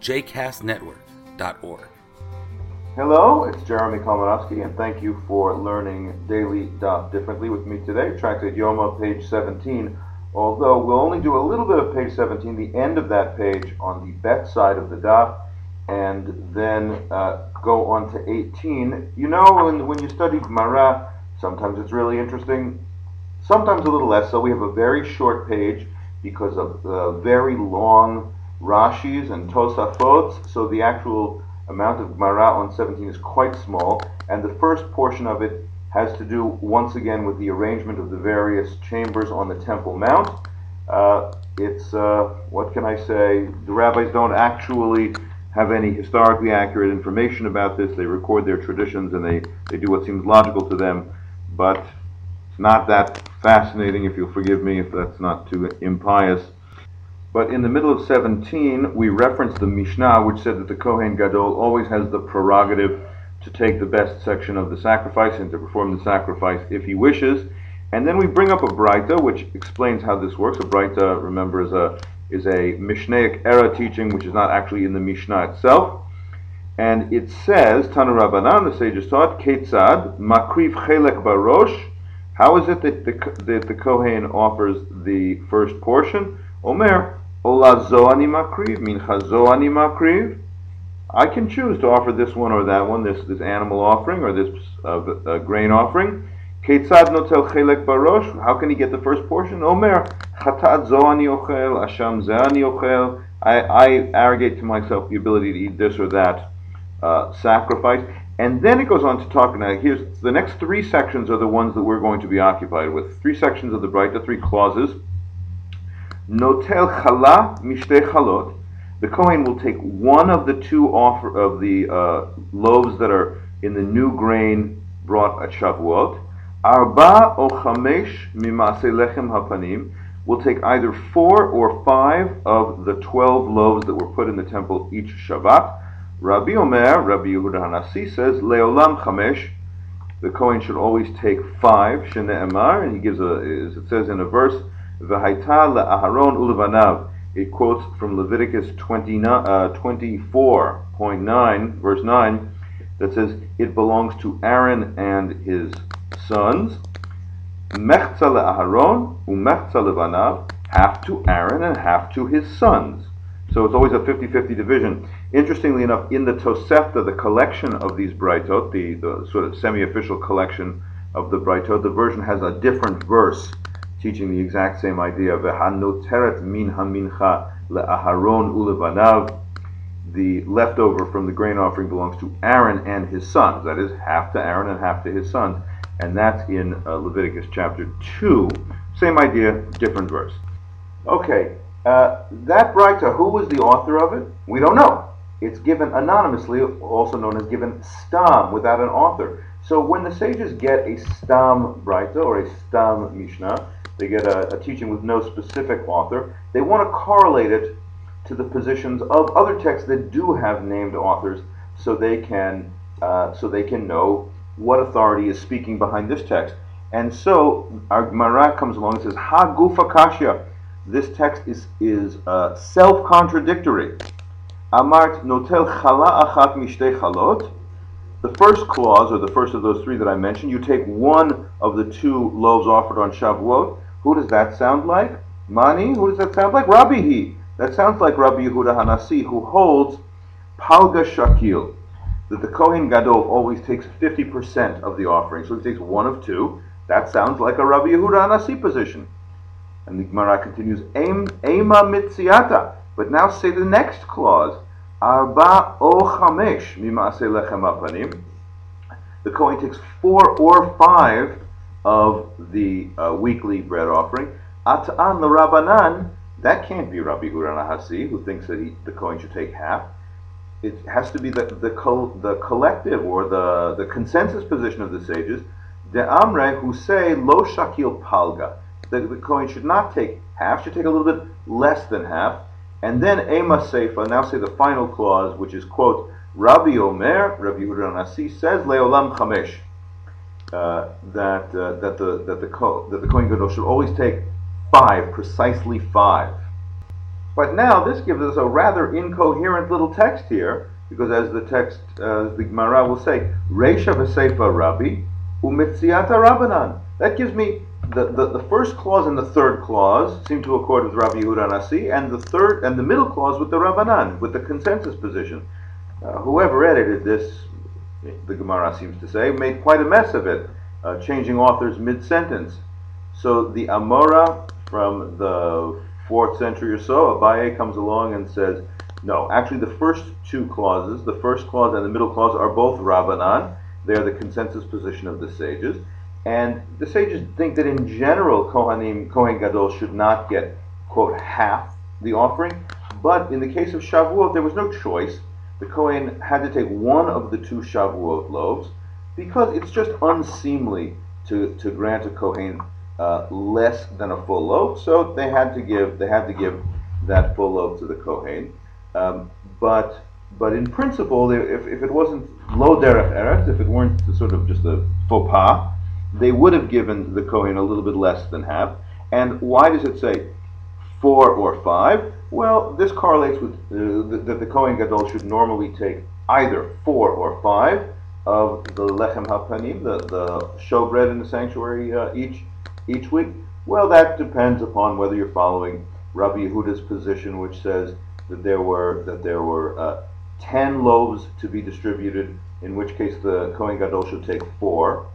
jcastnetwork.org. Hello, it's Jeremy Kalmanofsky, and thank you for learning Daily Daf Differently with me today. Tractate Yoma, page 17. Although we'll only do a little bit of page 17, the end of that page on the bet side of the dot, and then uh, go on to 18. You know, when, when you study Gemara, sometimes it's really interesting, sometimes a little less so. We have a very short page because of the very long Rashis and Tosafot, so the actual amount of Gemara on 17 is quite small, and the first portion of it has to do once again with the arrangement of the various chambers on the Temple Mount. Uh, it's, uh, what can I say, the rabbis don't actually have any historically accurate information about this. They record their traditions and they, they do what seems logical to them, but it's not that fascinating, if you'll forgive me if that's not too impious. But in the middle of 17, we reference the Mishnah, which said that the Kohen Gadol always has the prerogative to take the best section of the sacrifice and to perform the sacrifice if he wishes. And then we bring up a Braita, which explains how this works. A Braita, remember, is a, is a Mishnaic era teaching, which is not actually in the Mishnah itself. And it says, Tanu Rabbanan, the sages taught, Ketzad, Makriv Chelek Barosh. How is it that the, that the Kohen offers the first portion? Omer, Ola zoani makriv, mincha zoani makriv. I can choose to offer this one or that one, this, this animal offering or this uh, uh, grain offering. Ketzad notel chelek barosh. How can he get the first portion? Omer, chatat zoani ochel, asham zeani ochel. I, I arrogate to myself the ability to eat this or that uh, sacrifice. And then it goes on to talk now. Here's the next three sections are the ones that we're going to be occupied with. Three sections of the Braita, three clauses. Notel chala mishte chalot. The Kohen will take one of the two offer of the uh, loaves that are in the new grain brought at Shavuot. Arba o chamesh mimase lechem hapanim will take either four or five of the twelve loaves that were put in the temple each Shabbat. Rabbi Omer, Rabbi Yehuda Hanasi says, Leolam chamesh. The Kohen should always take five, Shene Emar, and he gives a, as it says in a verse, V'haita le'aharon ulevanav. It quotes from Leviticus 29, uh, 24.9, verse 9, that says, It belongs to Aaron and his sons. Mechza le'aharon u'mechza levanav. Half to Aaron and half to his sons. So it's always a 50-50 division. Interestingly enough, in the Tosefta, the collection of these Braitot, the, the sort of semi-official collection of the Braitot, the version has a different verse teaching the exact same idea. Min hamincha le'aharon ulevanav. The leftover from the grain offering belongs to Aaron and his sons. That is, half to Aaron and half to his sons. And that's in uh, Leviticus chapter 2. Same idea, different verse. Okay, uh, that writer, who was the author of it? We don't know. It's given anonymously, also known as given stam, without an author. So when the sages get a stam Braita or a stam Mishnah, they get a, a teaching with no specific author, they want to correlate it to the positions of other texts that do have named authors so they can uh, so they can know what authority is speaking behind this text. And so our Gemara comes along and says, Ha gufa kashya. This text is, is uh, self-contradictory. Amart notel chala achat mishtei chalot. The first clause, or the first of those three that I mentioned, you take one of the two loaves offered on Shavuot, who does that sound like? Mani? Who does that sound like? Rabbi That sounds like Rabbi Yehuda Hanasi, who holds Palga Shakil, that the Kohen Gadol always takes 50% of the offering. So he takes one of two. That sounds like a Rabbi Yehuda Hanasi position. And the Gemara continues, Ema mitziata. But now say the next clause, Arba o chamesh mimase lechem apanim. The Kohen takes four or five of the uh, weekly bread offering. Ata'an Rabbanan, that can't be Rabbi Huran who thinks that he, the Kohen should take half. it has to be the the, the collective or the the consensus position of the sages. De Amre who say lo shakil palga. The, the Kohen should not take half, should take a little bit less than half. And then Ema Seifa, now say the final clause, which is, quote, Rabbi Omer, Rabbi Yehuda Nasi says, Leolam Chamesh, uh, that, uh, that the, that the, that the Kohen Gadol should always take five, precisely five. But now this gives us a rather incoherent little text here, because as the text, uh, the Gemara will say, Reisha v'seifa Rabbi, umitziata Rabbanan. That gives me the, the, the, first clause and the third clause seem to accord with Rabbi Yehuda Nasi, and the third and the middle clause with the Rabbanan, with the consensus position. Uh, whoever edited this, the Gemara seems to say, made quite a mess of it, uh, changing authors mid-sentence. So the Amora from the fourth century or so, Abaye comes along and says, no, actually the first two clauses, the first clause and the middle clause, are both Rabbanan. They are the consensus position of the sages. And the sages think that in general, Kohanim, Kohen Gadol should not get, quote, half the offering. But in the case of Shavuot, there was no choice. The Kohen had to take one of the two Shavuot loaves because it's just unseemly to, to grant a Kohen uh, less than a full loaf. So they had to give they had to give that full loaf to the Kohen. Um, but but in principle, if, if it wasn't lo derech eretz, if it weren't sort of just a faux pas, they would have given the Kohen a little bit less than half. And why does it say four or five? Well, this correlates with uh, that the Kohen Gadol should normally take either four or five of the lechem hapanim, the, the showbread in the sanctuary uh, each each week. Well, that depends upon whether you're following Rabbi Yehuda's position, which says that there were that there were uh, ten loaves to be distributed, in which case the Kohen Gadol should take four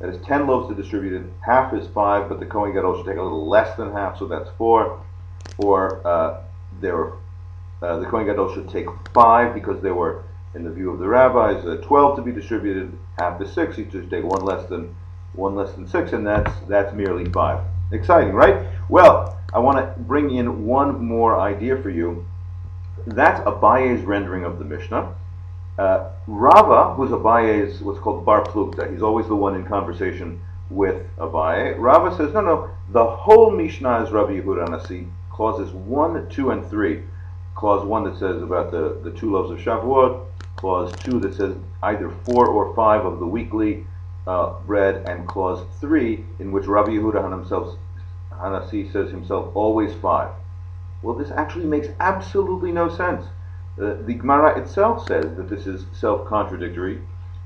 that is 10 loaves to distributed, half is 5, but the Kohen Gadol should take a little less than half, so that's 4. Or uh, there, uh, the Kohen Gadol should take 5 because there were, in the view of the rabbis, uh, 12 to be distributed, half is 6, he should take one less than one less than 6, and that's, that's merely 5. Exciting, right? Well, I want to bring in one more idea for you. That's Abaye's rendering of the Mishnah. Uh, Rava, who's Abaye's what's called bar plukta, he's always the one in conversation with Abaye. Rava says, no, no, the whole Mishnah is Rabbi Yehuda Nasi, clauses 1, 2, and 3. Clause 1 that says about the, the two loaves of Shavuot, clause 2 that says either 4 or 5 of the weekly uh, bread, and clause 3 in which Rabbi Yehuda himself, Hanasi says himself always 5. Well, this actually makes absolutely no sense. Uh, the Gemara itself says that this is self-contradictory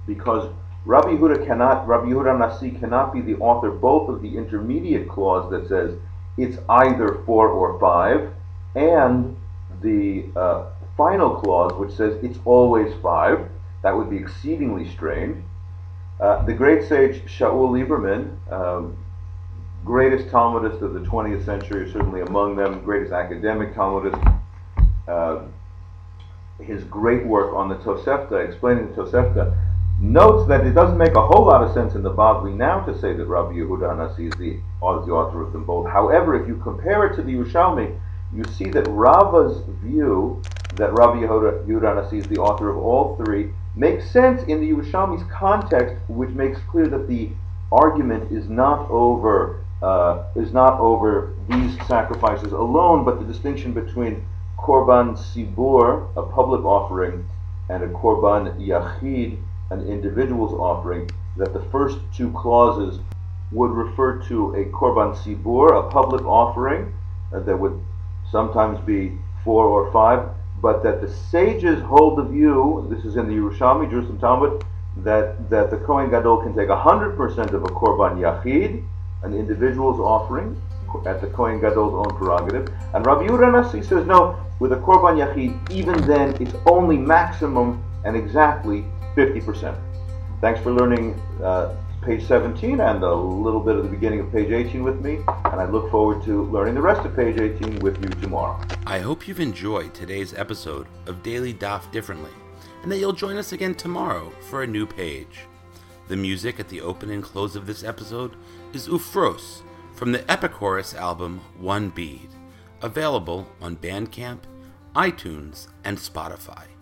because Rabbi Yehuda cannot, Rabbi Yehuda Nasi cannot be the author both of the intermediate clause that says it's either four or five, and the uh, final clause which says it's always five. That would be exceedingly strange. Uh, the great sage Shaul Lieberman, um, greatest Talmudist of the 20th century, certainly among them, greatest academic Talmudist, uh, his great work on the Tosefta, explaining the Tosefta, notes that it doesn't make a whole lot of sense in the Bavli now to say that Rabbi Yehuda Hanasi is the, is the author of them both. However, if you compare it to the Yerushalmi, you see that Rava's view that Rabbi Yehuda, Yehuda is the author of all three makes sense in the Yerushalmi's context, which makes clear that the argument is not over uh, is not over these sacrifices alone, but the distinction between korban sibur, a public offering, and a korban yachid, an individual's offering, that the first two clauses would refer to a korban sibur, a public offering, uh, that would sometimes be four or five, but that the sages hold the view, this is in the Yerushalmi, Jerusalem Talmud, that, that the Kohen Gadol can take 100% of a korban yachid, an individual's offering, at the Kohen Gadol's own prerogative. And Rabbi Yehuda Nasi says, no, with a Korban Yachid, even then, it's only maximum and exactly 50%. Thanks for learning uh, page 17 and a little bit of the beginning of page 18 with me, and I look forward to learning the rest of page 18 with you tomorrow. I hope you've enjoyed today's episode of Daily Daf Differently, and that you'll join us again tomorrow for a new page. The music at the open and close of this episode is Ufros from the Epichorus album One Bead, available on Bandcamp, iTunes, and Spotify.